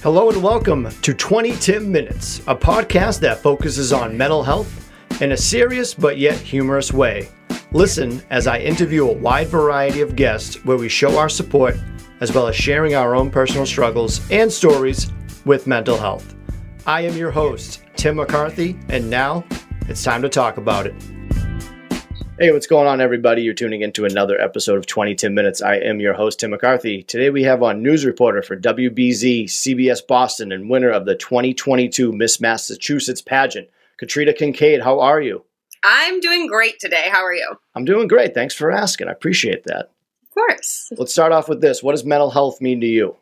Hello and welcome to 20 Tim Minutes, a podcast that focuses on mental health in a serious but yet humorous way. Listen as I interview a wide variety of guests where we show our support as well as sharing our own personal struggles and stories with mental health. I am your host, Tim McCarthy, and now it's time to talk about it. Hey, what's going on, everybody? You're tuning into another episode of 20 Tim Minutes. I am your host, Tim McCarthy. Today we have on news reporter for WBZ, CBS Boston, and winner of the 2022 Miss Massachusetts pageant, Katrina Kincade. How are you? I'm doing great today. How are you? I'm doing great. Thanks for asking. I appreciate that. Of course. Let's start off with this. What does mental health mean to you?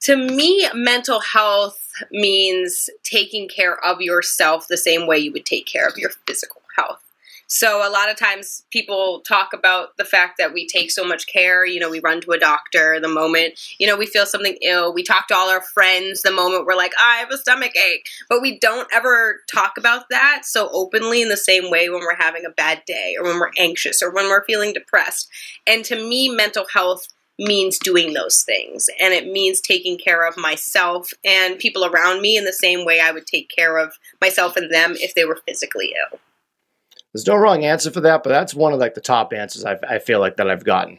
To me, mental health means taking care of yourself the same way you would take care of your physical health. So a lot of times people talk about the fact that we take so much care. You know, we run to a doctor the moment, you know, we feel something ill. We talk to all our friends the moment we're like, I have a stomach ache. But we don't ever talk about that so openly in the same way when we're having a bad day or when we're anxious or when we're feeling depressed. And to me, mental health means doing those things and it means taking care of myself and people around me in the same way I would take care of myself and them if they were physically ill. There's no wrong answer for that, but that's one of like the top answers I've, I feel like that I've gotten.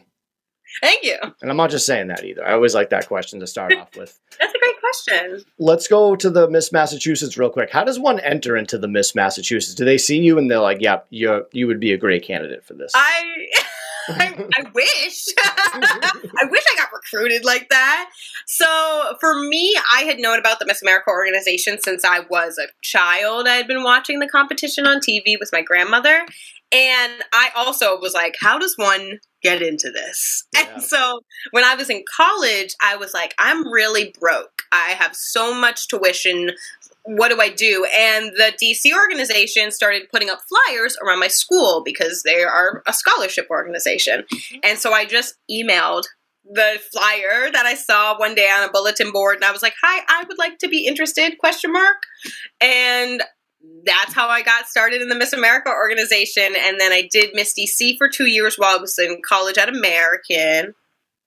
Thank you. And I'm not just saying that either. I always like that question to start off with. That's a great question. Let's go to the Miss Massachusetts real quick. How does one enter into the Miss Massachusetts? Do they see you and they're like, "Yeah, you you would be a great candidate for this"? I I, I wish. I wish I got recruited like that. So for me, I had known about the Miss America organization since I was a child. I had been watching the competition on TV with my grandmother. And I also was like, how does one get into this? Yeah. And so when I was in college, I was like, I'm really broke. I have so much tuition what do I do? And the DC organization started putting up flyers around my school because they are a scholarship organization. Mm-hmm. And so I just emailed the flyer that I saw one day on a bulletin board and I was like, "Hi, I would like to be interested?" question mark. And that's how I got started in the Miss America organization and then I did Miss DC for 2 years while I was in college at American.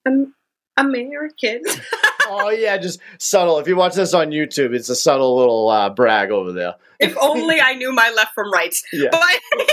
Um, American. oh yeah, just subtle. If you watch this on YouTube, it's a subtle little uh, brag over there. if only I knew my left from rights. Yeah. But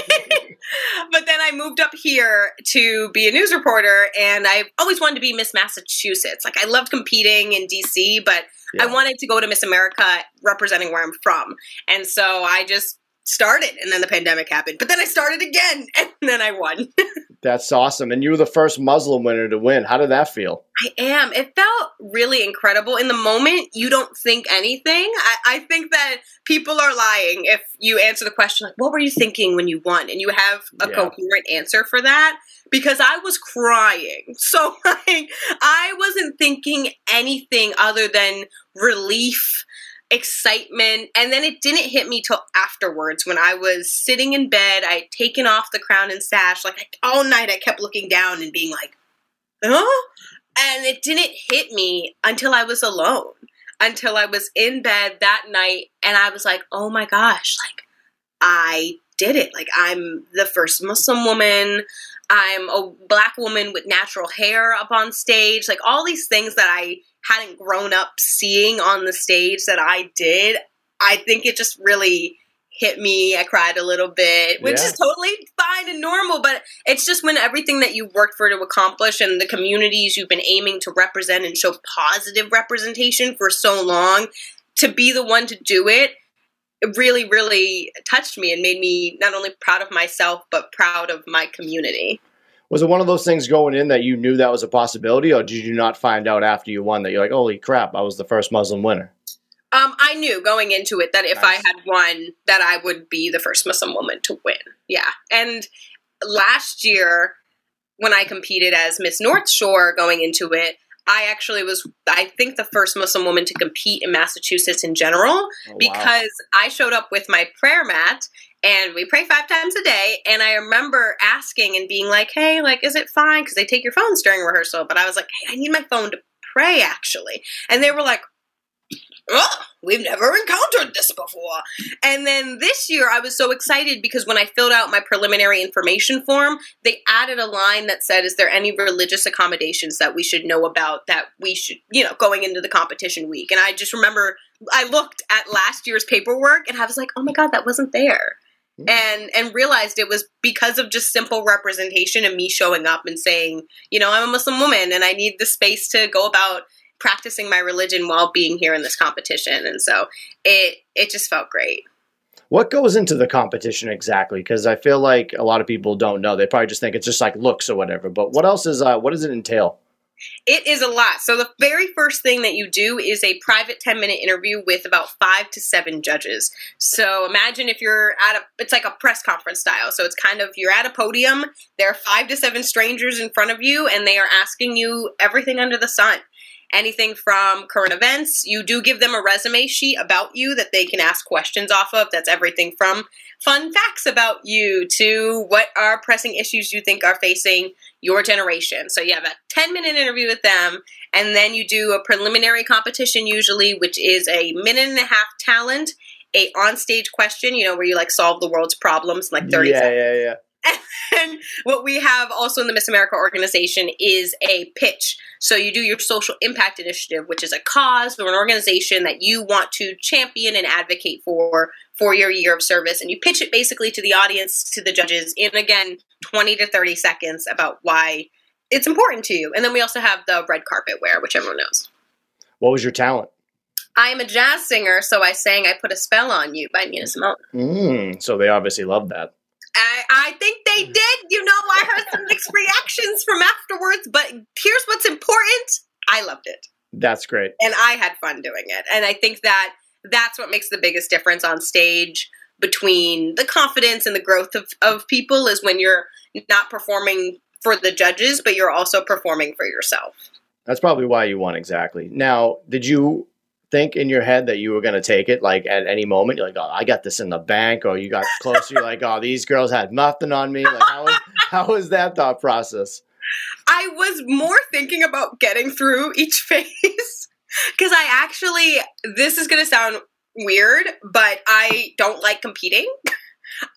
but then I moved up here to be a news reporter, and I always wanted to be Miss Massachusetts. Like I loved competing in DC, but yeah. I wanted to go to Miss America representing where I'm from, and so I just started and then the pandemic happened. But then I started again and then I won. That's awesome. And you were the first Muslim winner to win. How did that feel? I am. It felt really incredible. In the moment, you don't think anything. I, I think that people are lying if you answer the question, like, what were you thinking when you won? And you have a yeah. coherent answer for that. Because I was crying. So, like, I wasn't thinking anything other than relief excitement. And then it didn't hit me till afterwards when i was sitting in bed. I would taken off the crown and sash. Like all night i kept looking down and being like huh? And it didn't hit me until i was alone until i was in bed that night. And i was like oh my gosh like i did it. Like i'm the first muslim woman. I'm a black woman with natural hair up on stage. Like all these things that i hadn't grown up seeing on the stage that I did, I think it just really hit me. I cried a little bit, which yeah. is totally fine and normal, but it's just when everything that you've worked for to accomplish and the communities you've been aiming to represent and show positive representation for so long, to be the one to do it, it really, really touched me and made me not only proud of myself, but proud of my community was it one of those things going in that you knew that was a possibility, or did you not find out after you won that you're like, holy crap, I was the first Muslim winner? Um, I knew going into it that if nice. I had won, that I would be the first Muslim woman to win. Yeah, and last year when I competed as Miss North Shore, going into it, I actually was, I think, the first Muslim woman to compete in Massachusetts in general oh, because. I showed up with my prayer mat and we pray five times a day. And I remember asking and being like, hey, like, is it fine? Because they take your phones during rehearsal. But I was like, hey, I need my phone to pray actually. And they were like, oh, we've never encountered this before. And then this year, I was so excited because when I filled out my preliminary information form, they added a line that said, Is there any religious accommodations that we should know about that we should, you know, going into the competition week? And I just remember I looked at last year's paperwork and I was like, Oh my God, that wasn't there. Hmm. And and realized it was because of just simple representation and me showing up and saying, you know, I'm a Muslim woman and I need the space to go about practicing my religion while being here in this competition. And so it it just felt great. What goes into the competition exactly? Because i feel like a lot of people don't know. They probably just think it's just like looks or whatever. But what else is uh, what does it entail? It is a lot. So the very first thing that you do is a private 10 minute interview with about five to seven judges. So imagine if you're at a, it's like a press conference style. So it's kind of, you're at a podium, there are five to seven strangers in front of you, and they are asking you everything under the sun anything from current events. You do give them a resume sheet about you that they can ask questions off of. That's everything from fun facts about you to what are pressing issues you think are facing your generation. So you have a 10 minute interview with them, and then you do a preliminary competition, usually, which is a minute and a half talent, a on stage question, you know, where you like solve the world's problems in like 30 yeah, seconds. Yeah, yeah, yeah. And what we have also in the Miss America organization is a pitch. So you do your social impact initiative, which is a cause or an organization that you want to champion and advocate for for your year of service. And you pitch it basically to the audience, to the judges, in again 20 to 30 seconds about why it's important to you. And then we also have the red carpet wear, which everyone knows. What was your talent? I am a jazz singer, so I sang I Put a Spell on You by Nina Simone. Mm, so they obviously loved that. I, think they did. You know, I heard some mixed reactions from afterwards, but here's what's important I loved it. That's great. And I had fun doing it. And I think that that's what makes the biggest difference on stage between the confidence and the growth of, of people is when you're not performing for the judges, but you're also performing for yourself. That's probably why you won exactly. Now, did you think in your head that you were going to take it like at any moment you're like oh i got this in the bank or you got closer you're like oh these girls had nothing on me. Like how was, how was that thought process? I was more thinking about getting through each phase because i actually this is going to sound weird but i don't like competing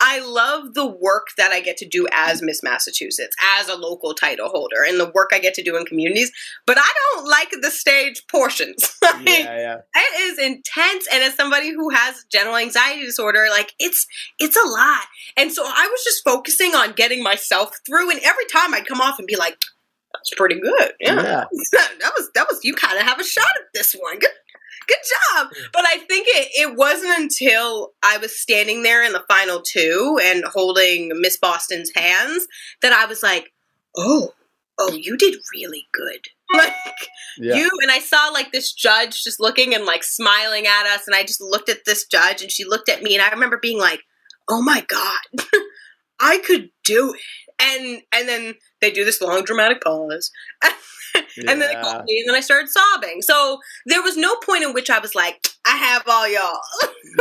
I love the work that I get to do as Miss Massachusetts, as a local title holder, and the work I get to do in communities. But I don't like the stage portions. like, yeah, yeah. It is intense, and as somebody who has general anxiety disorder, like it's it's a lot. And so I was just focusing on getting myself through. And every time I'd come off and be like, "That's pretty good. Yeah, yeah. that was that was you kind of have a shot at this one. Good good job. But I think it, it wasn't until I was standing there in the final two and holding Miss Boston's hands that I was like, oh, oh, you did really good. Like yeah. you and I saw like this judge just looking and like smiling at us, and I just looked at this judge and she looked at me, and I remember being like, oh my god, I could do it. And and then they do this long dramatic pause. and then they called me, and then I started sobbing. So there was no point in which I was like, I have all y'all.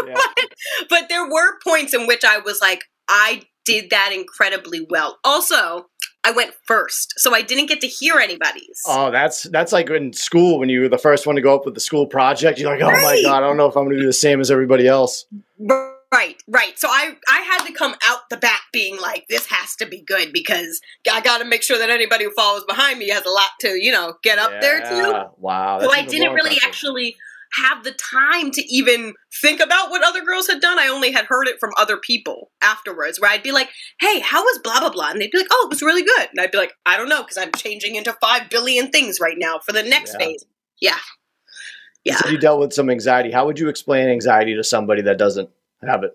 Yeah. but there were points in which I was like, I did that incredibly well. Also, I went first, so I didn't get to hear anybody's. Oh, that's that's like in school when you were the first one to go up with the school project. You're like, oh right. my god, I don't know if I'm going to do the same as everybody else. Right, right. Right. So I I had to come out the back being like, this has to be good because I got to make sure that anybody who follows behind me has a lot to you know get up yeah, there too. Wow. So I didn't really actually have the time to even think about what other girls had done. I only had heard it from other people afterwards, where I'd be like, "Hey, how was blah blah blah?" And they'd be like, "Oh, it was really good." And I'd be like, "I don't know because I'm changing into five billion things right now for the next yeah. phase." Yeah, yeah. So you dealt with some anxiety. How would you explain anxiety to somebody that doesn't have it?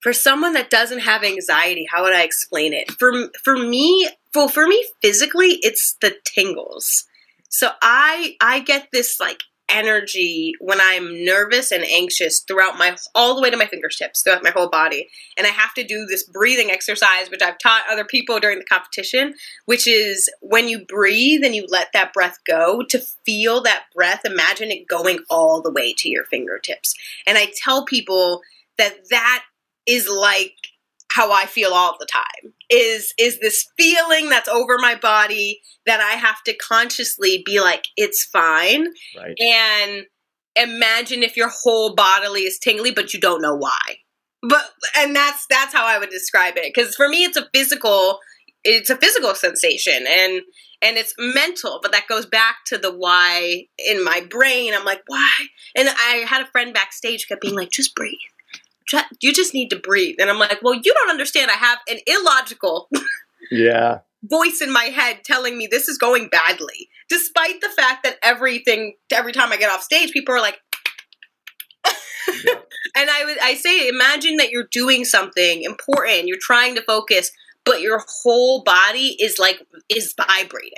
For someone that doesn't have anxiety, how would I explain it? For for me, well, for me physically, it's the tingles. So I I get this like energy when I'm nervous and anxious throughout my all the way to my fingertips, throughout my whole body. And I have to do this breathing exercise, which I've taught other people during the competition, which is when you breathe and you let that breath go, to feel that breath, imagine it going all the way to your fingertips. And I tell people that that is like how I feel all the time is is this feeling that's over my body that I have to consciously be like it's fine right. and imagine if your whole bodily is tingly, but you don't know why. But and that's that's how I would describe it. Because for me, it's a physical, it's a physical sensation, and and it's mental. But that goes back to the why in my brain. I'm like, why? And I had a friend backstage kept being like, just breathe. You just need to breathe. And I'm like, well, you don't understand. I have an illogical. yeah voice in my head telling me this is going badly, despite the fact that everything, every time I get off stage, people are like, and I would, I say, imagine that you're doing something important, you're trying to focus, but your whole body is like is vibrating.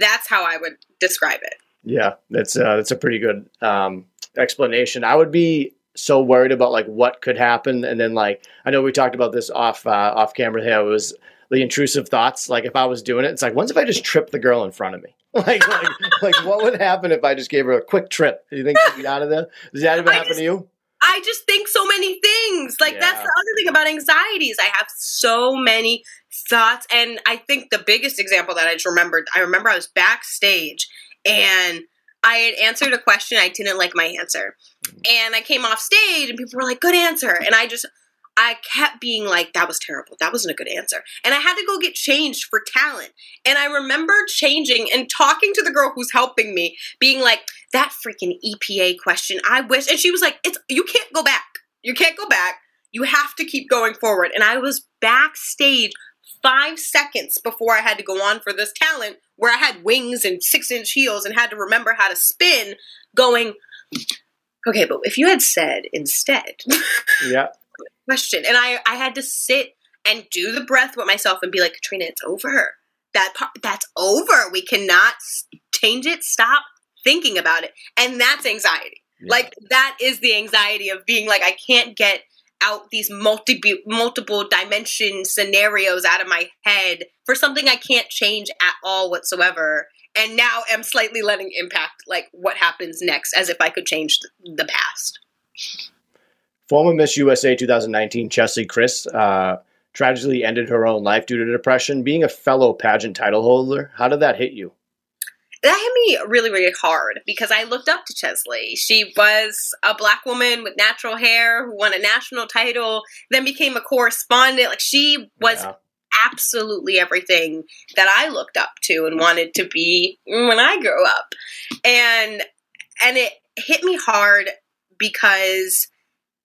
That's how I would describe it. Yeah, that's uh, that's a pretty good um, explanation. I would be so worried about like what could happen, and then like I know we talked about this off uh, off camera. Here it was the intrusive thoughts. Like if I was doing it, it's like, once if I just trip the girl in front of me? Like, like, like what would happen if I just gave her a quick trip? Do you think she'd be out of there? Does that ever I happen just, to you? I just think so many things. Like yeah. that's the other thing about anxieties. I have so many thoughts, and I think the biggest example that I just remembered. I remember I was backstage and. I had answered a question. I didn't like my answer. And I came off stage and people were like, good answer. And I just, I kept being like, that was terrible. That wasn't a good answer. And I had to go get changed for talent. And I remember changing and talking to the girl who's helping me, being like, that freaking EPA question, I wish. And she was like, it's, you can't go back. You can't go back. You have to keep going forward. And I was backstage five seconds before I had to go on for this talent where I had wings and six inch heels and had to remember how to spin, going, okay, but if you had said instead. Yeah question. And I, I had to sit and do the breath with myself and be like, Katrina, it's over. That part, that's over. We cannot change it. Stop thinking about it. And that's anxiety. Yeah. Like that is the anxiety of being like, I can't get out these multi multiple dimension scenarios out of my head for something I can't change at all whatsoever. And now I'm slightly letting impact like what happens next as if I could change the past. Former Miss USA 2019 Cheslie Kryst uh, tragically ended her own life due to depression. Being a fellow pageant title holder, how did that hit you? That hit me really, really hard because I looked up to Cheslie. She was a black woman with natural hair who won a national title, then became a correspondent. Like she was yeah. absolutely everything that I looked up to and wanted to be when I grew up. And and it hit me hard because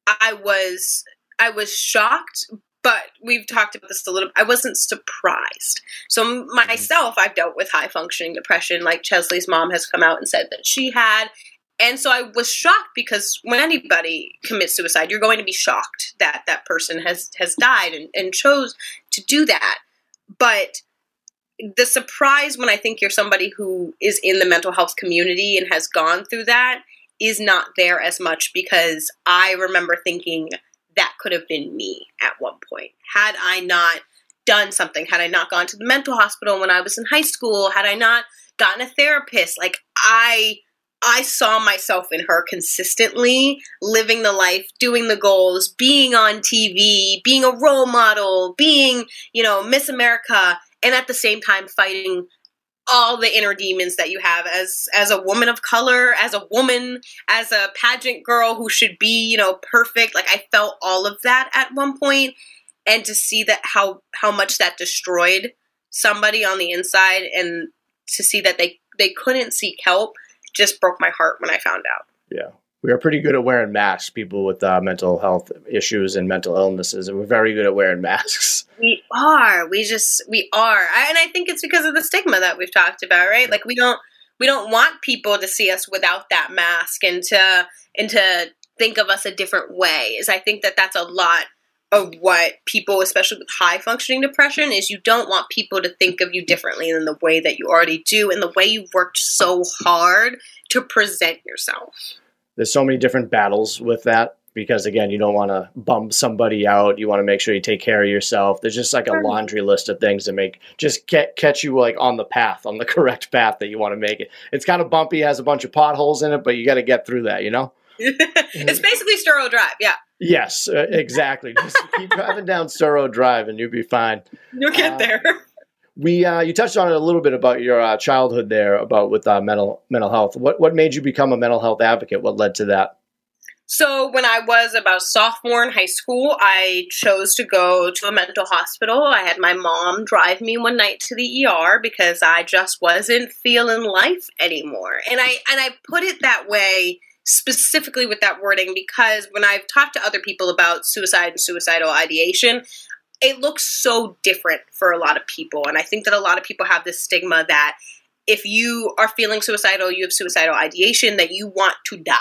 I was I was shocked, but we've talked about this a little. I wasn't surprised. So mm-hmm. myself, I've dealt with high functioning depression. Like Cheslie's mom has come out and said that she had, and so I was shocked because when anybody commits suicide, you're going to be shocked that that person has has died and, and chose to do that. But the surprise when I think you're somebody who is in the mental health community and has gone through that is not there as much because I remember thinking that could have been me at one point. Had I not done something, had I not gone to the mental hospital when I was in high school, had I not gotten a therapist, like I I saw myself in her consistently living the life, doing the goals, being on TV, being a role model, being, you know, Miss America, and at the same time fighting all the inner demons that you have as as a woman of color, as a woman, as a pageant girl who should be, you know, perfect. Like I felt all of that at one point and to see that how how much that destroyed somebody on the inside and to see that they they couldn't seek help just broke my heart when I found out. Yeah we are pretty good at wearing masks, people with uh, mental health issues and mental illnesses, and we're very good at wearing masks. We are. We just we are, I, and I think it's because of the stigma that we've talked about, right? Like we don't we don't want people to see us without that mask and to and to think of us a different way. Is I think that that's a lot of what people, especially with high functioning depression, is you don't want people to think of you differently than the way that you already do and the way you've worked so hard to present yourself there's so many different battles with that because again you don't want to bump somebody out you want to make sure you take care of yourself there's just like a laundry list of things to make just get catch you like on the path on the correct path that you want to make it it's kind of bumpy has a bunch of potholes in it but you got to get through that you know it's basically Storrow Drive, yeah. Yes, uh, exactly. Just keep driving down Storrow Drive and you'll be fine. You'll get uh, there. We uh, you touched on it a little bit about your uh, childhood there about with uh, mental mental health. What what made you become a mental health advocate? What led to that? So when I was about sophomore in high school, I chose to go to a mental hospital. I had my mom drive me one night to the ER because I just wasn't feeling life anymore. And I and I put it that way specifically with that wording because when I've talked to other people about suicide and suicidal ideation, it looks so different for a lot of people. And I think that a lot of people have this stigma that if you are feeling suicidal, you have suicidal ideation, that you want to die.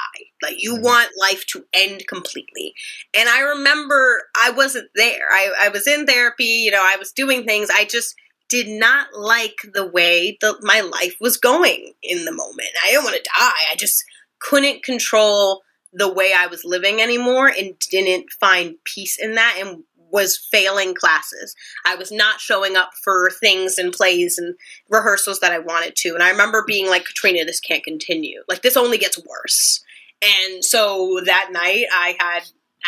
Like you mm-hmm. want life to end completely. And I remember I wasn't there. I, I was in therapy, you know, I was doing things. I just did not like the way that my life was going in the moment. I didn't want to die. I just couldn't control the way I was living anymore and didn't find peace in that and was failing classes. I was not showing up for things and plays and rehearsals that I wanted to. And I remember being like, Katrina, this can't continue. Like, this only gets worse. And so that night, I had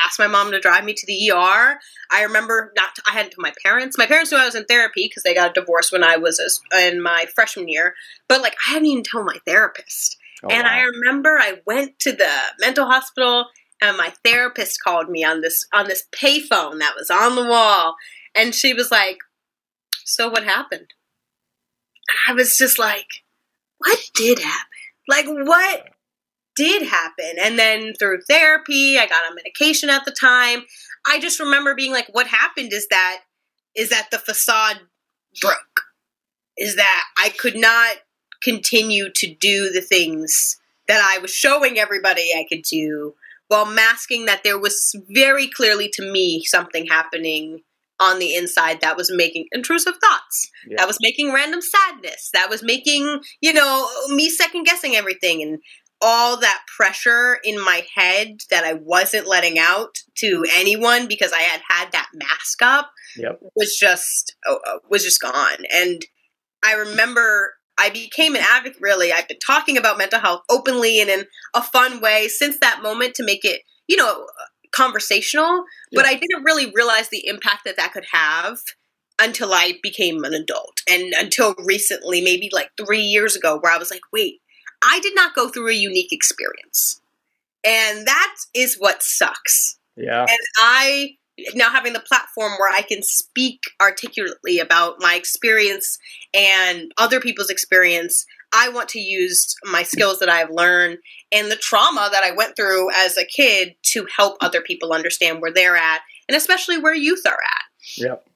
asked my mom to drive me to the ER. I remember not, to, I hadn't told my parents. My parents knew I was in therapy because they got a divorce when I was a, in my freshman year. But like, I hadn't even told my therapist. Oh, and wow. I remember I went to the mental hospital and my therapist called me on this on this payphone that was on the wall. And she was like so what happened? And i was just like what did happen? Like what did happen? And then through therapy i got on medication at the time. I just remember being like what happened is that is that the facade broke. Is that i could not continue to do the things that i was showing everybody i could do while masking that there was very clearly to me something happening on the inside that was making intrusive thoughts yeah. that was making random sadness that was making you know me second guessing everything and all that pressure in my head that i wasn't letting out to anyone because i had had that mask up yep. was just uh, was just gone and i remember I became an advocate, really. I've been talking about mental health openly and in a fun way since that moment to make it, you know, conversational. Yeah. But I didn't really realize the impact that that could have until I became an adult and until recently, maybe like three years ago, where I was like, wait, I did not go through a unique experience. And that is what sucks. Yeah. And I now having the platform where I can speak articulately about my experience and other people's experience, I want to use my skills that I've learned and the trauma that I went through as a kid to help other people understand where they're at and especially where youth are at. Yep.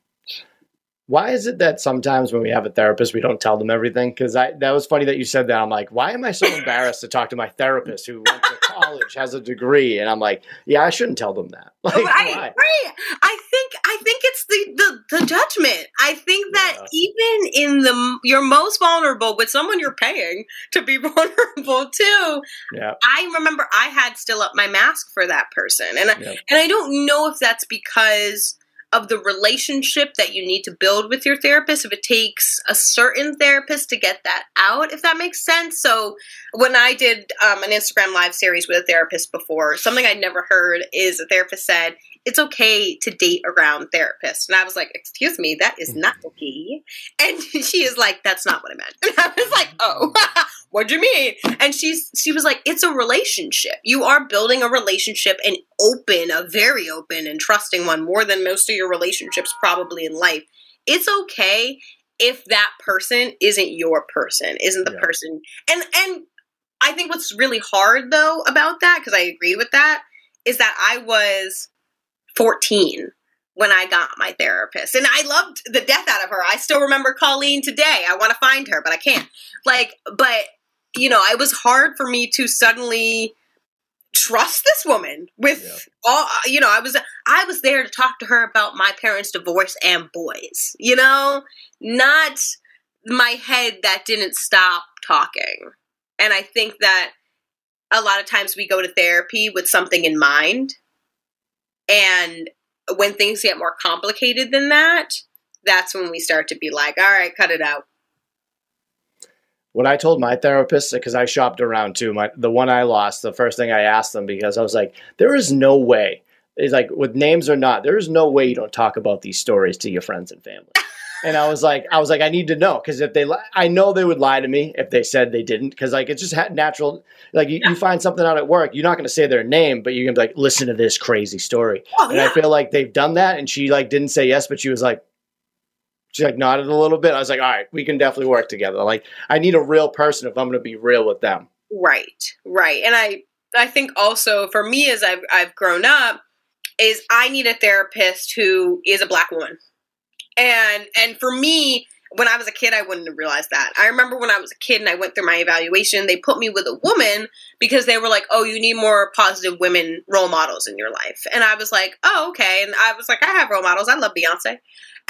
Why is it that sometimes when we have a therapist we don't tell them everything? Because i that was funny that you said that. I'm like why am i so embarrassed to talk to my therapist who went to college has a degree and i'm like yeah i shouldn't tell them that. Like, right, why? right. I think i think it's the the, the judgment. I think that yeah. even in the you're most vulnerable with someone you're paying to be vulnerable too yeah. I remember i had still up my mask for that person and I, and i don't know if that's because of the relationship that you need to build with your therapist if it takes a certain therapist to get that out if that makes sense. So when i did um, an instagram live series with a therapist before something i'd never heard is a therapist said it's okay to date around therapists and i was like excuse me that is not mm-hmm. okay and she is like that's not what i meant and i was like oh what do you mean? And she's she was like, it's a relationship. You are building a relationship and open, a very open and trusting one, more than most of your relationships probably in life. It's okay if that person isn't your person, isn't the yeah. person. And and I think what's really hard though about that, because I agree with that, is that I was 14 when I got my therapist. And I loved the death out of her. I still remember Colleen today. I want to find her, but I can't. Like, but you know, it was hard for me to suddenly trust this woman with yeah. all you know i was i was there to talk to her about my parents divorce and boys you know not my head that didn't stop talking and i think that a lot of times we go to therapy with something in mind and when things get more complicated than that that's when we start to be like all right cut it out what I told my therapist, because I shopped around too, my the one I lost, the first thing I asked them because I was like, there is no way. It's like with names or not, there is no way you don't talk about these stories to your friends and family. And I was like, I was like, I need to know because if they, li- I know they would lie to me if they said they didn't because like it's just ha- natural. Like you, Yeah. you find something out at work, you're not going to say their name, but you're going to be like, listen to this crazy story. Oh, And I feel like they've done that, and she like didn't say yes, but she was like, she like nodded a little bit. I was like, all right, we can definitely work together. Like I need a real person if I'm going to be real with them. Right, right. And I I think also for me as I've I've grown up is I need a therapist who is a black woman. And and for me when I was a kid I wouldn't have realized that. I remember when I was a kid and I went through my evaluation, they put me with a woman because they were like, "Oh, you need more positive women role models in your life." And I was like, "Oh, okay." And I was like, "I have role models. I love Beyonce."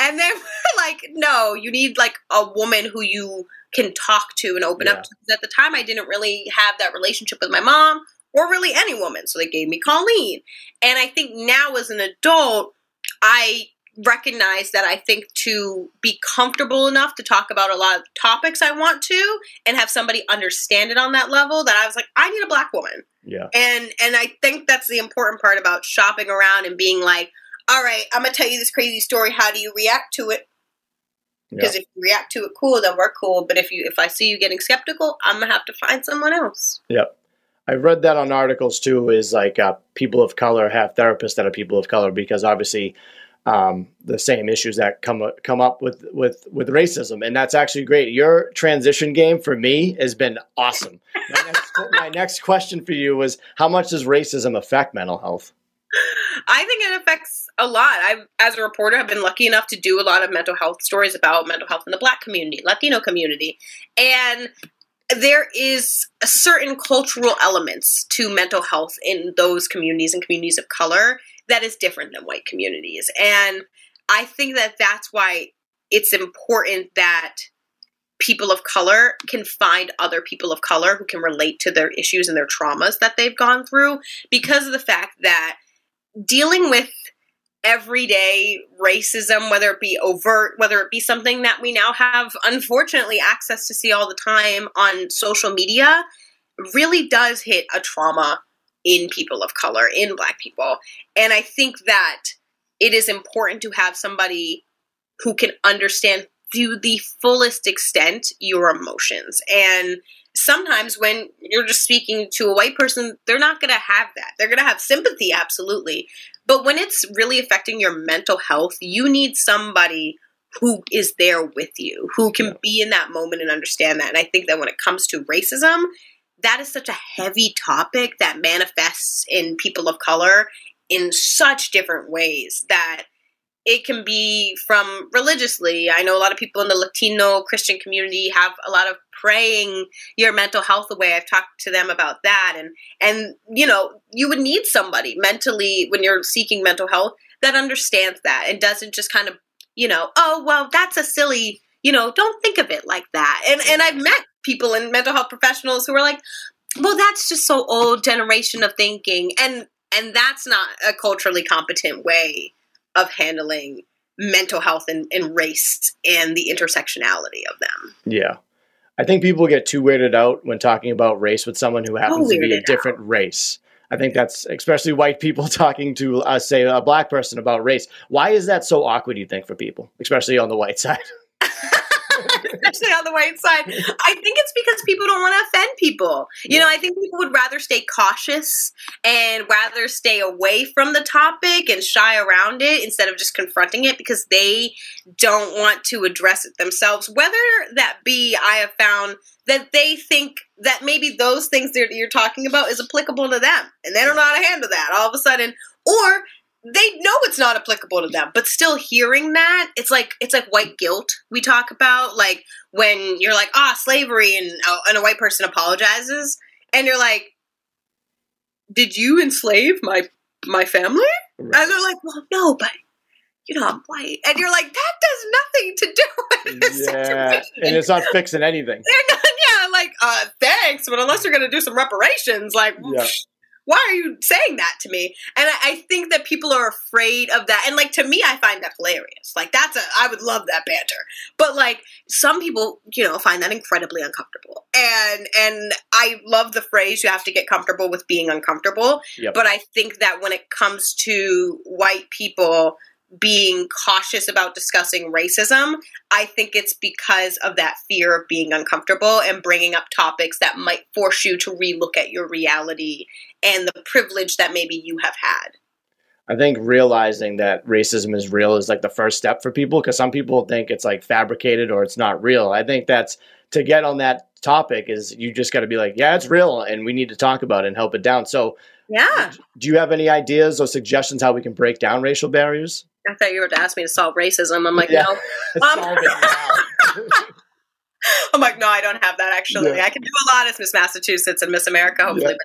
And they were like, "No, you need like a woman who you can talk to and open Yeah. up to. 'Cause At the time, I didn't really have that relationship with my mom or really any woman. So they gave me Colleen. And I think now as an adult, I recognize that I think to be comfortable enough to talk about a lot of topics I want to and have somebody understand it on that level that I was like, I need a black woman. Yeah, And and I think that's the important part about shopping around and being like, all right, I'm gonna tell you this crazy story. How do you react to it? Because if you react to it cool, then we're cool. But if you if I see you getting skeptical, I'm gonna have to find someone else. Yep. I've read that on articles too. Is like uh, people of color have therapists that are people of color because obviously um, the same issues that come come up with with with racism, and that's actually great. Your transition game for me has been awesome. My next, my next question for you was: How much does racism affect mental health? I think it affects a lot. I've, as a reporter, I've been lucky enough to do a lot of mental health stories about mental health in the Black community, Latino community, and there is a certain cultural elements to mental health in those communities and communities of color that is different than white communities, and I think that that's why it's important that people of color can find other people of color who can relate to their issues and their traumas that they've gone through because of the fact that dealing with everyday racism, whether it be overt, whether it be something that we now have unfortunately access to see all the time on social media, really does hit a trauma in people of color, in black people. And I think that it is important to have somebody who can understand to the fullest extent your emotions. And sometimes when you're just speaking to a white person, they're not going to have that. They're going to have sympathy, absolutely. But when it's really affecting your mental health, you need somebody who is there with you, who can be in that moment and understand that. And I think that when it comes to racism, that is such a heavy topic that manifests in people of color in such different ways that it can be from religiously. I know a lot of people in the Latino Christian community have a lot of praying your mental health away. I've talked to them about that and and you know, you would need somebody mentally when you're seeking mental health that understands that and doesn't just kind of, you know, oh, well, that's a silly, you know, don't think of it like that. And and I've met people and mental health professionals who are like, well, that's just so old generation of thinking and and that's not a culturally competent way of handling mental health and, and race and the intersectionality of them. Yeah. I think people get too weirded out when talking about race with someone who happens to be a different race. I think that's especially white people talking to, uh, say, a black person about race. Why is that so awkward, you think, for people, especially on the white side? especially on the white side. I think it's because people don't want to offend people. You know, I think people would rather stay cautious and rather stay away from the topic and shy around it instead of just confronting it because they don't want to address it themselves. Whether that be, I have found that they think that maybe those things that you're talking about is applicable to them and they don't know how to handle that all of a sudden. Or they know it's not applicable to them but still hearing that it's like it's like white guilt we talk about like when you're like ah slavery and, uh, and a white person apologizes and you're like did you enslave my my family and they're like well no but you know i'm white and you're like that does nothing to do with this yeah. situation And it's not fixing anything. not yeah like uh thanks but unless you're gonna do some reparations like Yeah. Why are you saying that to me? And I, I think that people are afraid of that. And like to me, I find that hilarious. Like that's a, I would love that banter. But like some people, you know, find that incredibly uncomfortable. And and I love the phrase you have to get comfortable with being uncomfortable. Yep. But I think that when it comes to white people, being cautious about discussing racism, I think it's because of that fear of being uncomfortable and bringing up topics that might force you to relook at your reality and the privilege that maybe you have had. I think realizing that racism is real is like the first step for people because some people think it's like fabricated or it's not real. I think that's to get on that topic is you just got to be like, yeah, it's real and we need to talk about it and help it down. So, yeah. Do you have any ideas or suggestions how we can break down racial barriers? I thought you were to ask me to solve racism. I'm like, yeah. no. Um, I'm like, no, I don't have that actually. Yeah. I can do a lot as Miss Massachusetts and Miss America, hopefully, yeah.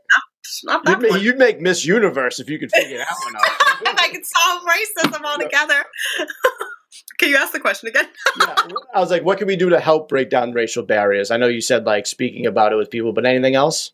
but not, not that you'd, you'd, make Miss Universe if you could figure that one out. I could solve racism altogether. can you ask the question again? yeah. I was like, what can we do to help break down racial barriers? I know you said like speaking about it with people, but anything else?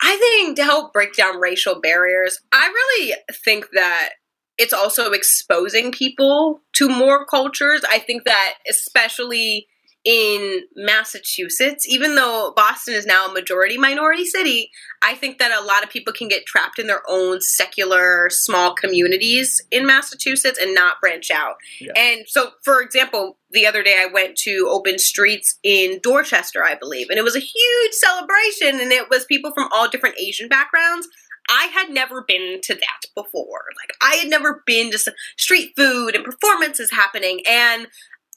I think to help break down racial barriers, I really think that it's also exposing people to more cultures. I think that especially in Massachusetts, even though Boston is now a majority minority city, I think that a lot of people can get trapped in their own secular small communities in Massachusetts and not branch out. Yeah. And so, for example, the other day I went to Open Streets in Dorchester, I believe, and it was a huge celebration, and it was people from all different Asian backgrounds. I had never been to that before. Like, I had never been to street food and performances happening. And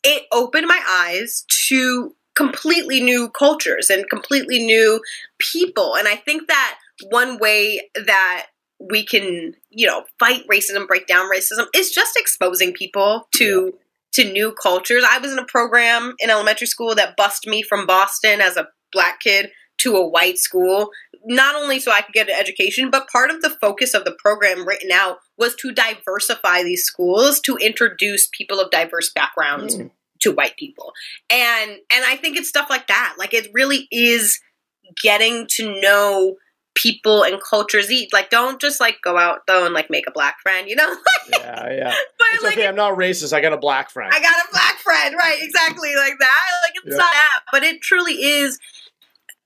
it opened my eyes to completely new cultures and completely new people. And I think that one way that we can, you know, fight racism, break down racism is just exposing people to yeah. to new cultures. I was in a program in elementary school that bussed me from Boston as a black kid to a white school, not only so I could get an education, but part of the focus of the program written out was to diversify these schools to introduce people of diverse backgrounds mm. to white people. And and I think it's stuff like that. Like it really is getting to know people and cultures eat. Like, don't just like go out though and like make a black friend, you know? yeah, yeah. But it's like, okay. I'm not racist. I got a black friend. I got a black friend, right? Exactly like that. Like it's not that, but it truly is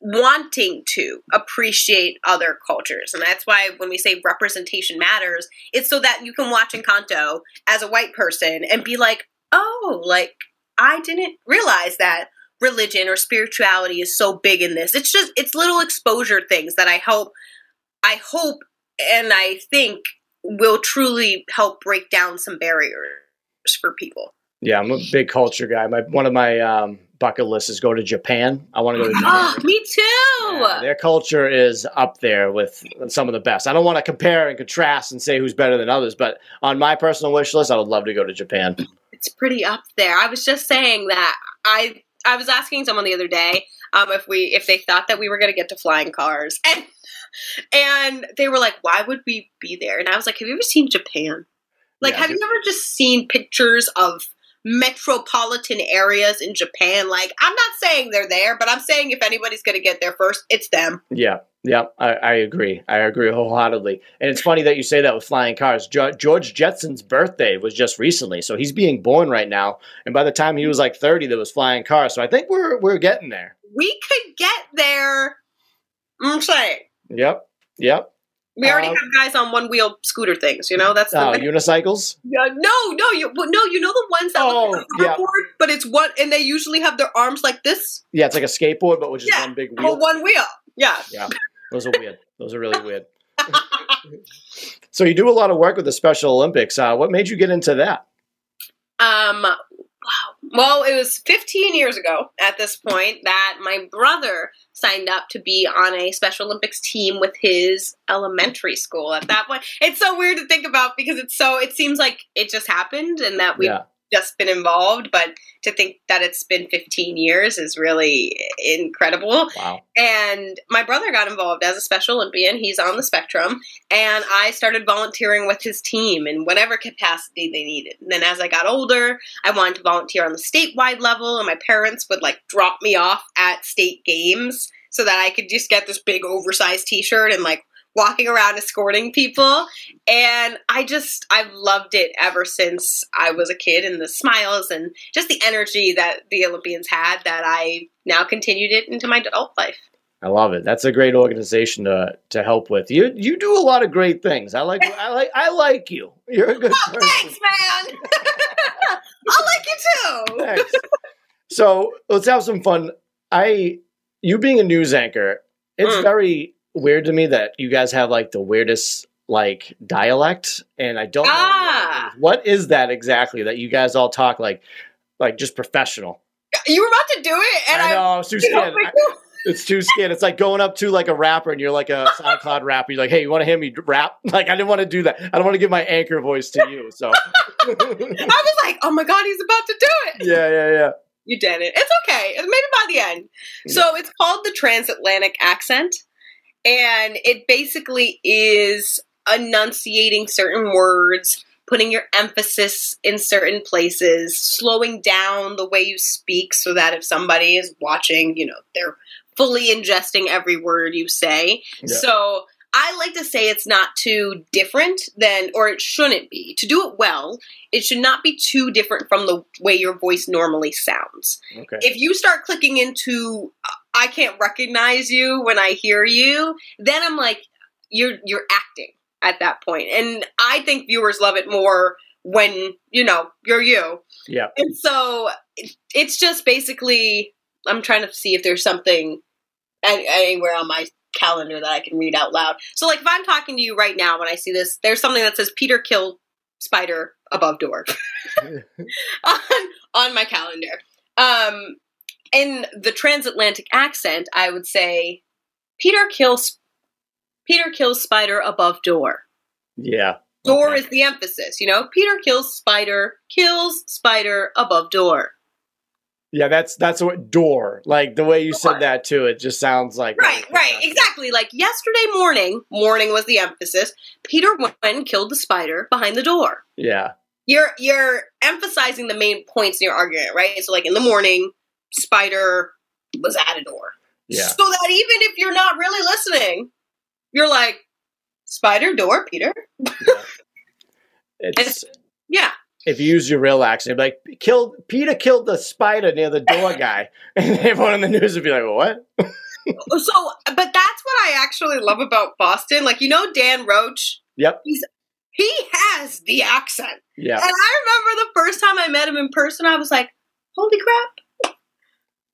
wanting to appreciate other cultures. And that's why when we say representation matters, it's so that you can watch Encanto as a white person and be like, oh, like, I didn't realize that religion or spirituality is so big in this. It's just, it's little exposure things that I hope, I hope, and I think will truly help break down some barriers for people. Yeah, I'm a big culture guy. My one of my um, bucket list is go to Japan. I want to go to Japan. Oh, me too. Yeah, their culture is up there with some of the best. I don't want to compare and contrast and say who's better than others, but on my personal wish list, I would love to go to Japan. It's pretty up there. I was just saying that I I was asking someone the other day um, if we if they thought that we were going to get to flying cars, and and they were like, "Why would we be there?" And I was like, "Have you ever seen Japan? Like, yeah, have you ever just seen pictures of?" Metropolitan areas in Japan. Like, I'm not saying they're there, but I'm saying if anybody's going to get there first, it's them. Yeah. Yeah, I, I, agree. I agree wholeheartedly. And it's funny that you say that with flying cars. Jo- George Jetson's birthday was just recently, so he's being born right now. And by the time he was like 30, there was flying cars. So I think we're we're getting there. We could get there. Mm, I'm saying. Yep. Yep. We already uh, have guys on one wheel scooter things, you know. That's the uh, unicycles. Yeah, no, no, you no, you know the ones that oh, look like a yeah. but it's one, and they usually have their arms like this. Yeah, it's like a skateboard, but which is yeah, one big wheel. one wheel. Yeah. Yeah, those are weird. those are really weird. so you do a lot of work with the Special Olympics. Uh, what made you get into that? Um, well, it was 15 years ago at this point that my brother signed up to be on a Special Olympics team with his elementary school. At that point, it's so weird to think about because it's so, it seems like it just happened and that we yeah just been involved, but to think that it's been 15 years is really incredible. Wow. And my brother got involved as a Special Olympian. He's on the spectrum. And I started volunteering with his team in whatever capacity they needed. And then as I got older, I wanted to volunteer on the statewide level, and my parents would like drop me off at state games so that I could just get this big oversized t shirt and like walking around escorting people. And I just, I've loved it ever since I was a kid and the smiles and just the energy that the Olympians had that I now continued it into my adult life. I love it. That's a great organization to to help with. You you do a lot of great things. I like I like I like you. You're a good oh, person. Thanks, man. I like you too. Thanks. So let's have some fun. I you being a news anchor, it's mm. very weird to me that you guys have like the weirdest like dialect and I don't ah. know what is that exactly that you guys all talk like like just professional. You were about to do it and I know, I was too scared. it's too scared. It's like going up to like a rapper and you're like a SoundCloud rapper. You're like, hey, you want to hear me rap? Like, I didn't want to do that. I don't want to give my anchor voice to you. So I was like, oh my God, he's about to do it. Yeah, yeah, yeah. You did it. It's okay. Maybe by the end. So it's called the transatlantic accent. And it basically is enunciating certain words, putting your emphasis in certain places, slowing down the way you speak so that if somebody is watching, you know, they're fully ingesting every word you say. Yeah. So I like to say it's not too different than, or it shouldn't be. To do it well, it should not be too different from the way your voice normally sounds. Okay. If you start clicking into, I can't recognize you when I hear you, then I'm like, you're you're acting at that point. And I think viewers love it more when, you know, you're you. Yeah. And so it's just basically, I'm trying to see if there's something anywhere on my calendar that I can read out loud. So, like, if I'm talking to you right now, when I see this, there's something that says Peter killed spider above door on, on my calendar. Um, in the transatlantic accent, I would say Peter kills Peter kills spider above door. Yeah. Door okay. is the emphasis, you know. Peter kills spider, kills spider above door. Yeah, that's that's what door. Like the way you door. said that too, it just sounds like right, right, exactly. Like yesterday morning, morning was the emphasis. Peter went and killed the spider behind the door. Yeah, you're you're emphasizing the main points in your argument, right? So, like in the morning, spider was at a door. Yeah. So that even if you're not really listening, you're like spider door, Peter. yeah. It's, yeah if you use your real accent, like killed Peter killed the spider near the door guy, and everyone in the news would be like, "What?" Oh, so, but that's what I actually love about Boston. Like you know, Dan Roche. Yep. He's he has the accent. Yeah. And I remember the first time I met him in person, I was like, "Holy crap!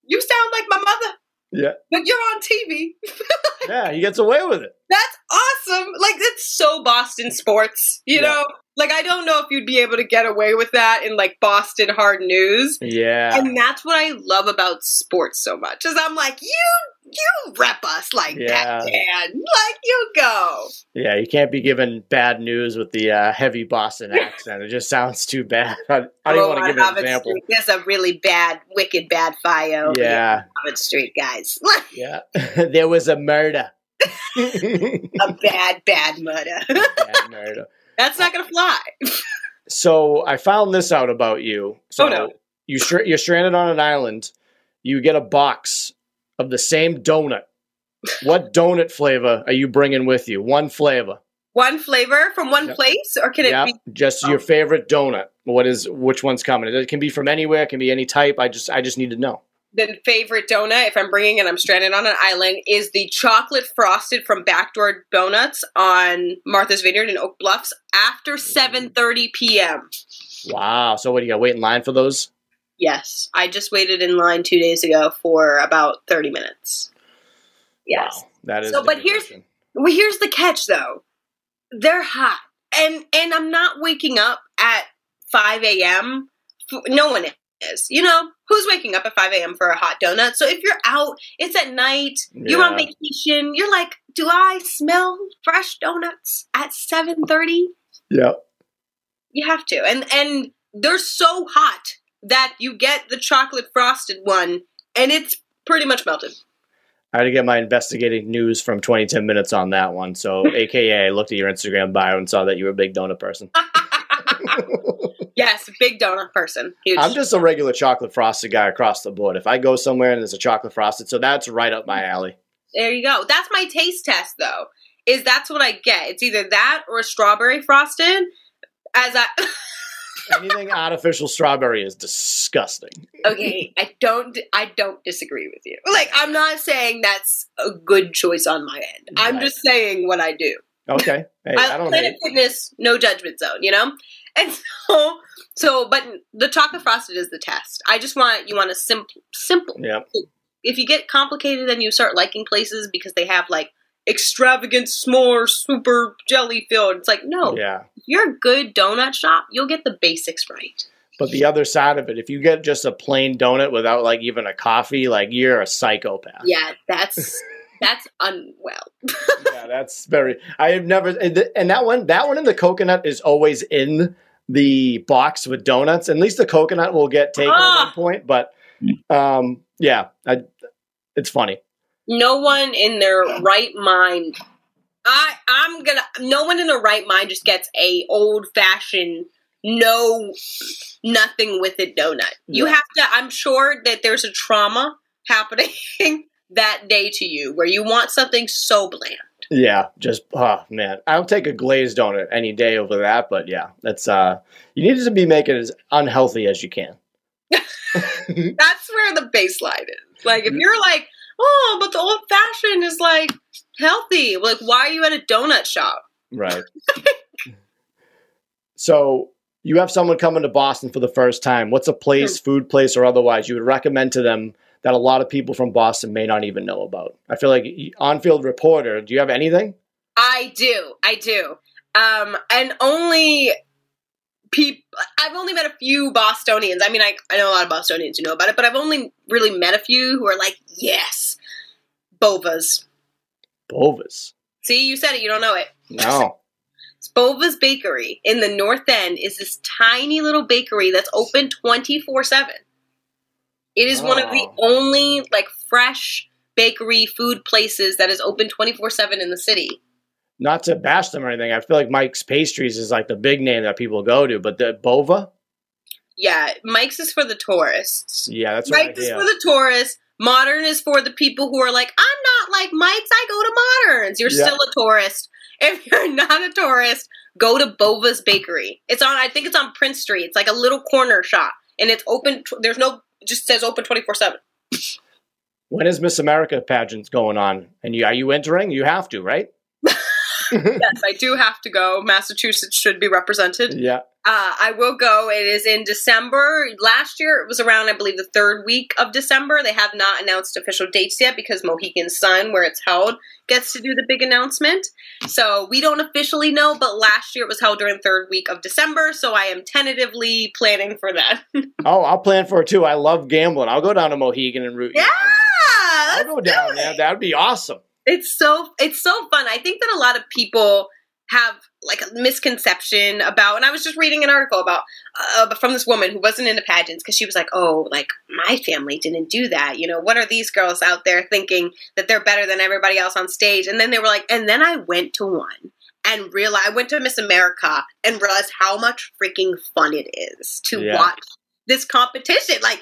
You sound like my mother." Yeah. But you're on TV. yeah, he gets away with it. That's awesome. Like it's so Boston sports, you yeah. know? Like I don't know if you'd be able to get away with that in like Boston hard news. Yeah. And that's what I love about sports so much. Is I'm like, you you rep us like yeah. that, man. Like you go. Yeah, you can't be given bad news with the uh, heavy Boston accent. it just sounds too bad. I, I don't want to give an example. Street. There's a really bad, wicked bad fire. Yeah, Harvard Street guys. yeah, there was a murder. a bad, bad murder. bad murder. That's not going to fly. so I found this out about you. So oh no. You you're stranded on an island. You get a box of the same donut. what donut flavor are you bringing with you? One flavor. One flavor from one yep. place, or can yep. it be just oh. your favorite donut? What is which one's coming? It can be from anywhere. It can be any type. I just I just need to know the favorite donut, if I'm bringing and I'm stranded on an island, is the chocolate frosted from Backdoor Donuts on Martha's Vineyard in Oak Bluffs after 7:30 p.m. Wow! So what do you got? Wait in line for those? Yes, I just waited in line two days ago for about 30 minutes. Yes, wow, that is. So, but here's well, here's the catch though. They're hot, and and I'm not waking up at 5 a.m. No one is. You know, who's waking up at 5 a.m. for a hot donut? So if you're out, it's at night, yeah. you're on vacation, you're like, do I smell fresh donuts at 7:30? Yeah. You have to. And and they're so hot that you get the chocolate frosted one and it's pretty much melted. I had to get my investigating news from 2010 minutes on that one. So, AKA, I looked at your Instagram bio and saw that you were a big donut person. yes, big donut person. Huge. I'm just a regular chocolate frosted guy across the board. If I go somewhere and there's a chocolate frosted, so that's right up my alley. There you go. That's my taste test, though. Is that's what I get? It's either that or a strawberry frosted. As I, Anything artificial strawberry is disgusting. okay, I don't I don't disagree with you. Like I'm not saying that's a good choice on my end. I'm just saying what I do. Okay. Hey, I I, don't Planet. Fitness, no judgment zone, you know? And so so but the chocolate frosted is the test. I just want you want a simple simple. Yeah. If you get complicated then you start liking places because they have like extravagant s'more super jelly filled. It's like, no, Yeah. if you're a good donut shop, you'll get the basics right. But the other side of it, if you get just a plain donut without like even a coffee, like you're a psychopath. Yeah, that's that's unwell. yeah, that's very. I have never, and that one, that one in the coconut is always in the box with donuts. At least the coconut will get taken at Ah. one point. But um, yeah, I, it's funny. No one in their right mind i i'm gonna no one in their right mind just gets a old fashioned no nothing with it donut. You have to i'm sure that there's a trauma happening that day to you where you want something so bland. Yeah, just oh man, I'll take a glazed donut any day over that. But yeah, that's uh, you need to be making as unhealthy as you can. that's where the baseline is. Like if you're like oh but the old fashioned is like healthy like why are you at a donut shop Right. so you have someone coming to Boston for the first time. What's a place, food place, or otherwise you would recommend to them that a lot of people from Boston may not even know about? I feel like on-field reporter. Do you have anything? I do. I do. Um, and only people. I've only met a few Bostonians. I mean, I, I know a lot of Bostonians who know about it, but I've only really met a few who are like, yes, Bova's. Bova's. See, you said it. You don't know it. No. It's Bova's Bakery in the North End is this tiny little bakery that's open 24 7. It is one of the Oh. only like fresh bakery food places that is open 24 7 in the city. Not to bash them or anything. I feel like Mike's Pastries is like the big name that people go to, but the Bova, Yeah, Mike's is for the tourists. yeah, that's right Mike's is for the tourists. Modern is for the people who are like, I'm not like Mike's, I go to Moderns. You're Yeah. still a tourist. If you're not a tourist, go to Bova's Bakery. It's on, I think it's on Prince Street. It's like a little corner shop. And it's open, there's no, just says open 24 7. When is Miss America pageants going on? And you are you entering? You have to, right? Yes, I do have to go. Massachusetts should be represented. Yeah. Uh, I will go. It is in December. Last year, it was around, I believe, the third week of December. They have not announced official dates yet because Mohegan Sun, where it's held, gets to do the big announcement. So we don't officially know, but last year it was held during the third week of December. So I am tentatively planning for that. Oh, I'll plan for it too. I love gambling. I'll go down to Mohegan and root. Yeah. I'll go down there. That'd be awesome. It's so it's so fun. I think that a lot of people have like a misconception about and I was just reading an article about uh, from this woman who wasn't into pageants because she was like, "Oh, like my family didn't do that. You know, what are these girls out there thinking that they're better than everybody else on stage?" And then they were like, and then I went to one and realized I went to Miss America and realized how much freaking fun it is to Yeah. watch this competition. Like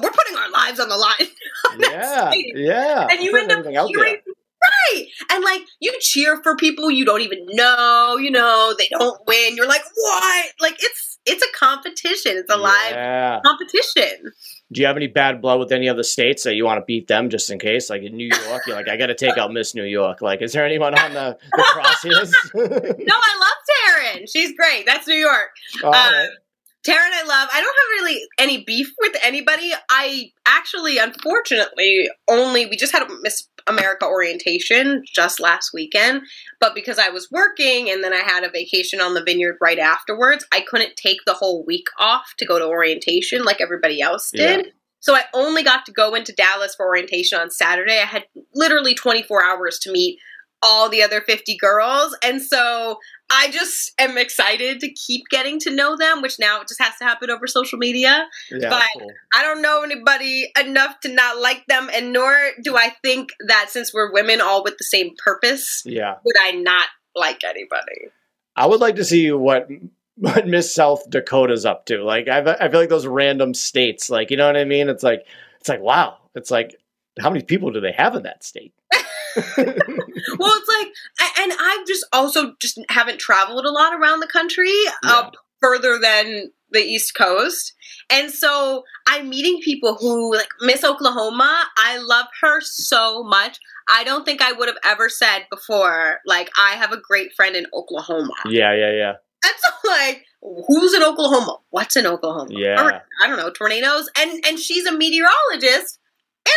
we're putting our lives on the line. on Yeah, yeah. And you end up cheering Right. And like you cheer for people you don't even know, you know, they don't win. You're like, what? Like it's it's a competition. It's a live competition. Do you have any bad blood with any other states that you want to beat them just in case? Like in New York, you're like, I got to take out Miss New York. Like, is there anyone on the, the crosshairs? No, I love Taryn. She's great. That's New York. All um, right. Taryn, I love. I don't have really any beef with anybody. I actually, unfortunately, only we just had a Miss America orientation just last weekend, but because I was working and then I had a vacation on the vineyard right afterwards, I couldn't take the whole week off to go to orientation like everybody else did. So I only got to go into Dallas for orientation on Saturday. I had literally 24 hours to meet all the other 50 girls. And so I just am excited to keep getting to know them, which now it just has to happen over social media. Yeah, but- cool. I don't know anybody enough to not like them, and nor do I think that since we're women all with the same purpose, Yeah. would I not like anybody. I would like to see what what Miss South Dakota's up to. Like, I, I feel like those random states, like, you know what I mean? It's like, it's like, wow. It's like, how many people do they have in that state? Well, it's like, I- and I just also just haven't traveled a lot around the country. Yeah. Uh, further than the East Coast. And so I'm meeting people who like Miss Oklahoma. I love her so much. I don't think I would have ever said before, like, I have a great friend in Oklahoma. Yeah, yeah, yeah. That's like, who's in Oklahoma? What's in Oklahoma? Yeah. Or, I don't know, tornadoes. And and she's a meteorologist in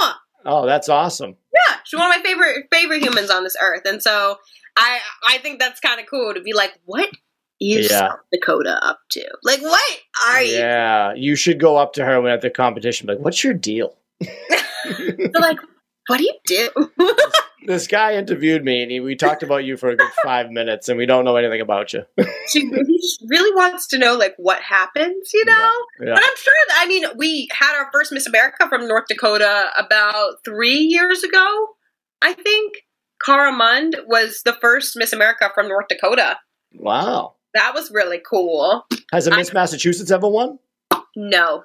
Oklahoma. Oh, that's awesome. Yeah, she's one of my favorite favorite humans on this earth. And so I I think that's kind of cool to be like, what is Yeah. South Dakota up to? Like, what are you? Yeah, you should go up to her when at the competition. Like, what's your deal? Like, what do you do? This guy interviewed me, and he, we talked about you for a good five minutes, and we don't know anything about you. she really, really wants to know like what happens, you know. Yeah. But I'm sure. That, I mean, we had our first Miss America from North Dakota about three years ago. I think Cara Mund was the first Miss America from North Dakota. Wow. That was really cool. Has a Miss Massachusetts ever won? No,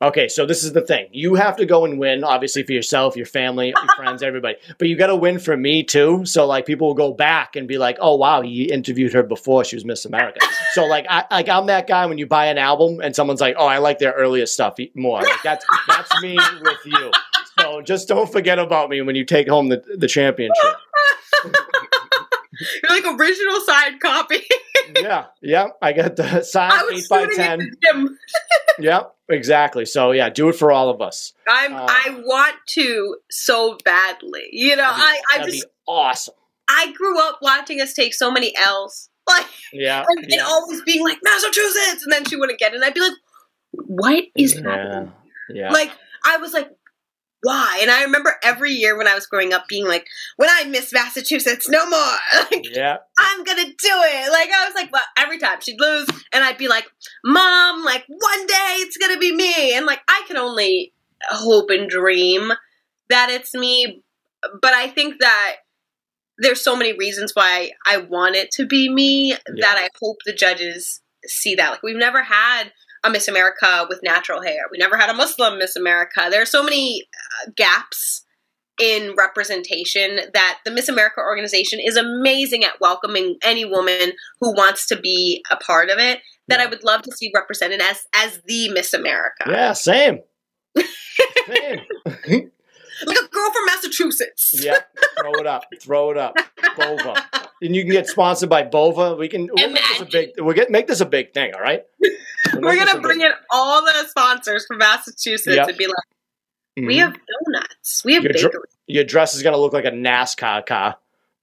Okay, so this is the thing. You have to go and win, obviously, for yourself, your family, your friends, everybody. But you got to win for me too. So like, people will go back and be like, "Oh wow, he interviewed her before she was Miss America." so like, I like I'm that guy when you buy an album and someone's like, "Oh, I like their earlier stuff more." Like, that's that's me with you. So just don't forget about me when you take home the the championship. you're like original signed copy. yeah, yeah. I got the size eight by ten. Yep, exactly. So yeah, do it for all of us. I'm. Uh, I want to so badly. You know, be- I. I just. be awesome. I grew up watching us take so many L's. Like. Yeah, and, and always being like Massachusetts, and then she wouldn't get it. And I'd be like, "What is yeah, happening?" yeah. Like I was like, "Why?" And I remember every year when I was growing up being like, "When I miss Massachusetts, no more. Like yeah. I'm gonna do it." Like I was like, "But every time she'd lose, and I'd be like, "Mom, like one day it's gonna be me." And like I can only hope and dream that it's me, but I think that there's so many reasons why I want it to be me that I hope the judges see that. Like we've never had a Miss America with natural hair. We never had a Muslim Miss America. There are so many gaps in representation that the Miss America organization is amazing at welcoming any woman who wants to be a part of it that I would love to see represented as as the Miss America. Yeah, same. same. Like a girl from Massachusetts. yeah, throw it up. Throw it up. Bova. And you can get sponsored by Bova. We can we'll make this a big we'll get make this a big thing, all right? We'll We're gonna bring in all the sponsors from Massachusetts Yep. and be like, Mhm. we have donuts, we have Your dr- bakery. Your dress is gonna look like a NASCAR car.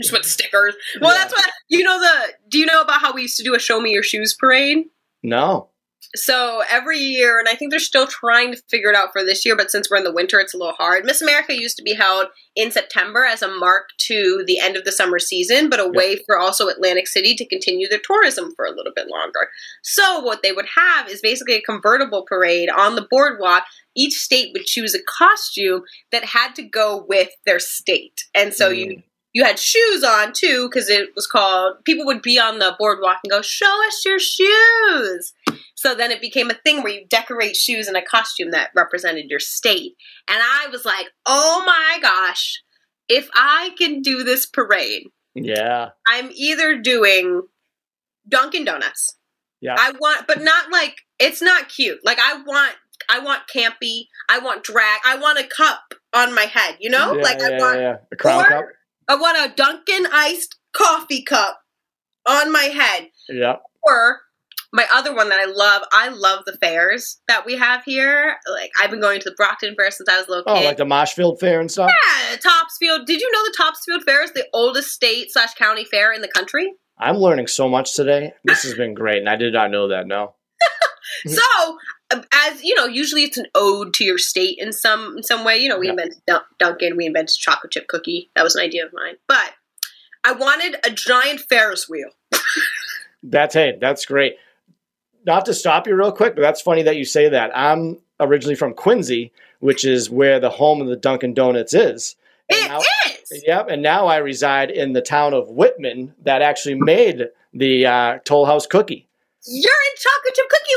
Just put stickers. Well, Yeah. that's what you know. The do you know about how we used to do a "Show Me Your Shoes" parade? no. So every year, and I think they're still trying to figure it out for this year, but since we're in the winter, it's a little hard. Miss America used to be held in September as a mark to the end of the summer season, but a way for also Atlantic City to continue their tourism for a little bit longer. So what they would have is basically a convertible parade on the boardwalk. Each state would choose a costume that had to go with their state, and so Mm. you you had shoes on too because it was called people would be on the boardwalk and go show us your shoes so then it became a thing where you decorate shoes in a costume that represented your state and i was like oh my gosh if i can do this parade Yeah. i'm either doing dunkin donuts Yeah. i want but not like it's not cute like i want i want campy i want drag i want a cup on my head you know yeah, like yeah, i want yeah. A crown or- cup. I want a Dunkin' iced coffee cup on my head. Yeah. Or my other one that I love, I love the fairs that we have here. Like I've been going to the Brockton Fair since I was a little Oh, kid. like the Marshfield Fair and stuff? yeah, Topsfield. Did you know the Topsfield Fair is the oldest state slash county fair in the country? I'm learning so much today. This has been great, and I did not know that. No. So, um, as you know, usually it's an ode to your state in some in some way. You know, we Yeah. invented Dun- Dunkin', we invented chocolate chip cookie. That was an idea of mine. But I wanted a giant Ferris wheel. That's hey, that's great. Not to stop you real quick, but that's funny that you say that. I'm originally from Quincy, which is where the home of the Dunkin' Donuts is. And It now- is. Yep, and now I reside in the town of Whitman that actually made the uh, Toll House cookie. You're in chocolate chip cookie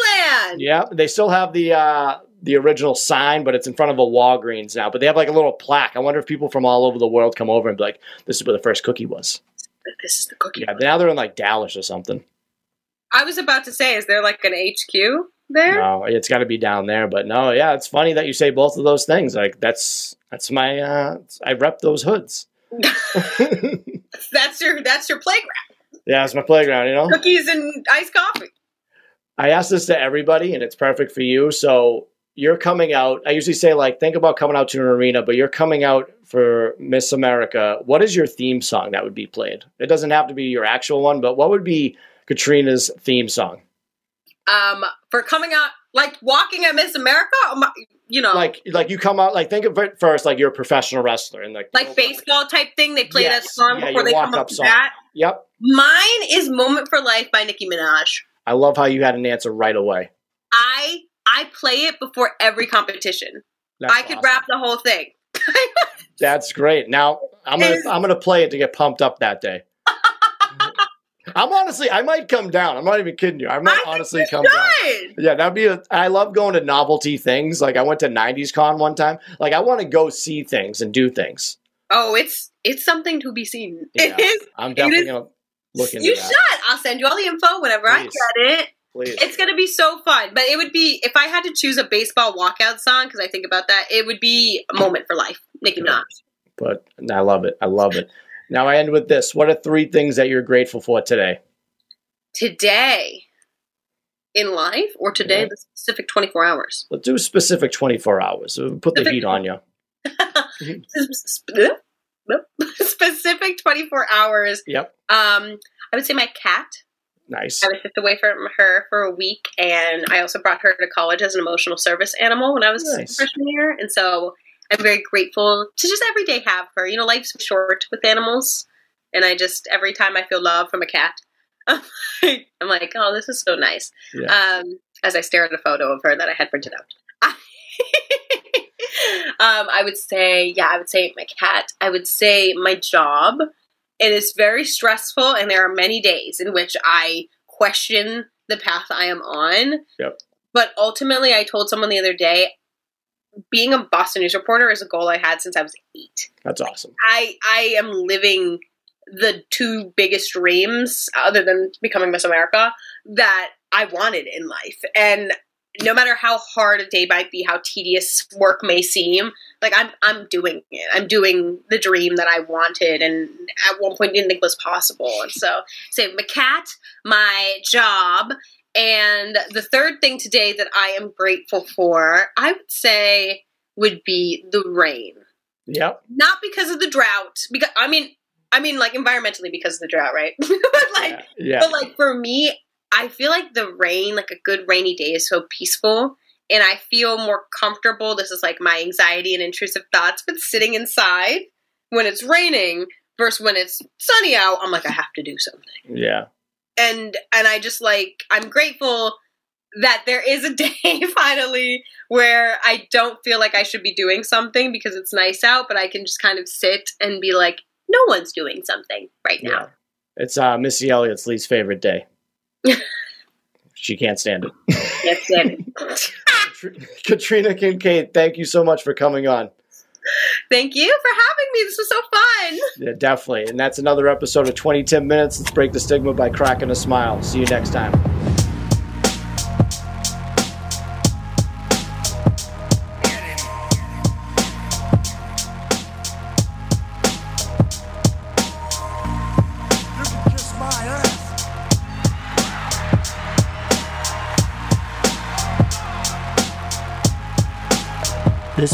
land. Yeah, they still have the uh, the original sign, but it's in front of a Walgreens now. But they have like a little plaque. I wonder if people from all over the world come over and be like, "This is where the first cookie was." This is the cookie. Yeah, now they're in like Dallas or something. I was about to say, is there like an HQ there? No, it's got to be down there. But no, yeah, it's funny that you say both of those things. Like that's that's my uh I rep those hoods. that's your that's your playground. Yeah, it's my playground. You know, cookies and iced coffee. I ask this to everybody, and it's perfect for you. So you're coming out. I usually say like, think about coming out to an arena, but you're coming out for Miss America. What is your theme song that would be played? It doesn't have to be your actual one, but what would be Katrina's theme song? Um, for coming out, like walking at Miss America, um, you know, like like you come out like think of it first like you're a professional wrestler and like like baseball type thing. They play yes. that song yeah, before they come up, up that. Yep. Mine is "Moment for Life" by Nicki Minaj. I love how you had an answer right away. I I play it before every competition. That's I could awesome. rap the whole thing. That's great. Now I'm gonna I'm gonna play it to get pumped up that day. I'm honestly, I might come down. I'm not even kidding you. I might I honestly come should. down. Yeah, that'd be. A, I love going to novelty things. Like I went to '90s Con one time. Like I want to go see things and do things. Oh, it's it's something to be seen. Yeah, it is. I'm definitely gonna look into You that. should. I'll send you all the info whenever Please. I get it. Please. It's gonna be so fun. But it would be if I had to choose a baseball walkout song because I think about that. It would be a moment for life, Nicki Minaj. But I love it. I love it. Now I end with this. What are three things that you're grateful for today? Today in life or today yeah. the specific 24 hours? Let's do specific 24 hours. Put the heat on you. specific 24 hours. Yep. Um, I would say my cat. Nice. I was shipped away from her for a week, and I also brought her to college as an emotional service animal when I was nice. freshman year, and so I'm very grateful to just every day have her. You know, life's short with animals, and I just every time I feel love from a cat, I'm like, oh, this is so nice. Yeah. Um, as I stare at a photo of her that I had printed out. um, I would say, yeah, I would say my cat. I would say my job. It is very stressful, and there are many days in which I question the path I am on. Yep. But ultimately, I told someone the other day, being a Boston news reporter is a goal I had since I was eight. That's awesome. I I am living the two biggest dreams, other than becoming Miss America, that I wanted in life, and no matter how hard a day might be, how tedious work may seem, like I'm I'm doing it. I'm doing the dream that I wanted and at one point didn't think was possible. And so say my cat, my job, and the third thing today that I am grateful for, I would say would be the rain. Yep. Not because of the drought, because I mean I mean like environmentally because of the drought, right? but like yeah, yeah. but like for me, I feel like the rain, like a good rainy day, is so peaceful. And I feel more comfortable. This is like my anxiety and intrusive thoughts, but sitting inside when it's raining versus when it's sunny out, I'm like, I have to do something. Yeah. And and I just like I'm grateful that there is a day finally where I don't feel like I should be doing something because it's nice out, but I can just kind of sit and be like, no one's doing something right now. Yeah. It's uh, Missy Elliott's least favorite day. she can't stand it. Can't stand it. Katrina Kincade, thank you so much for coming on. Thank you for having me. This was so fun. Yeah, definitely. And that's another episode of 20 10 Minutes. Let's break the stigma by cracking a smile. See you next time.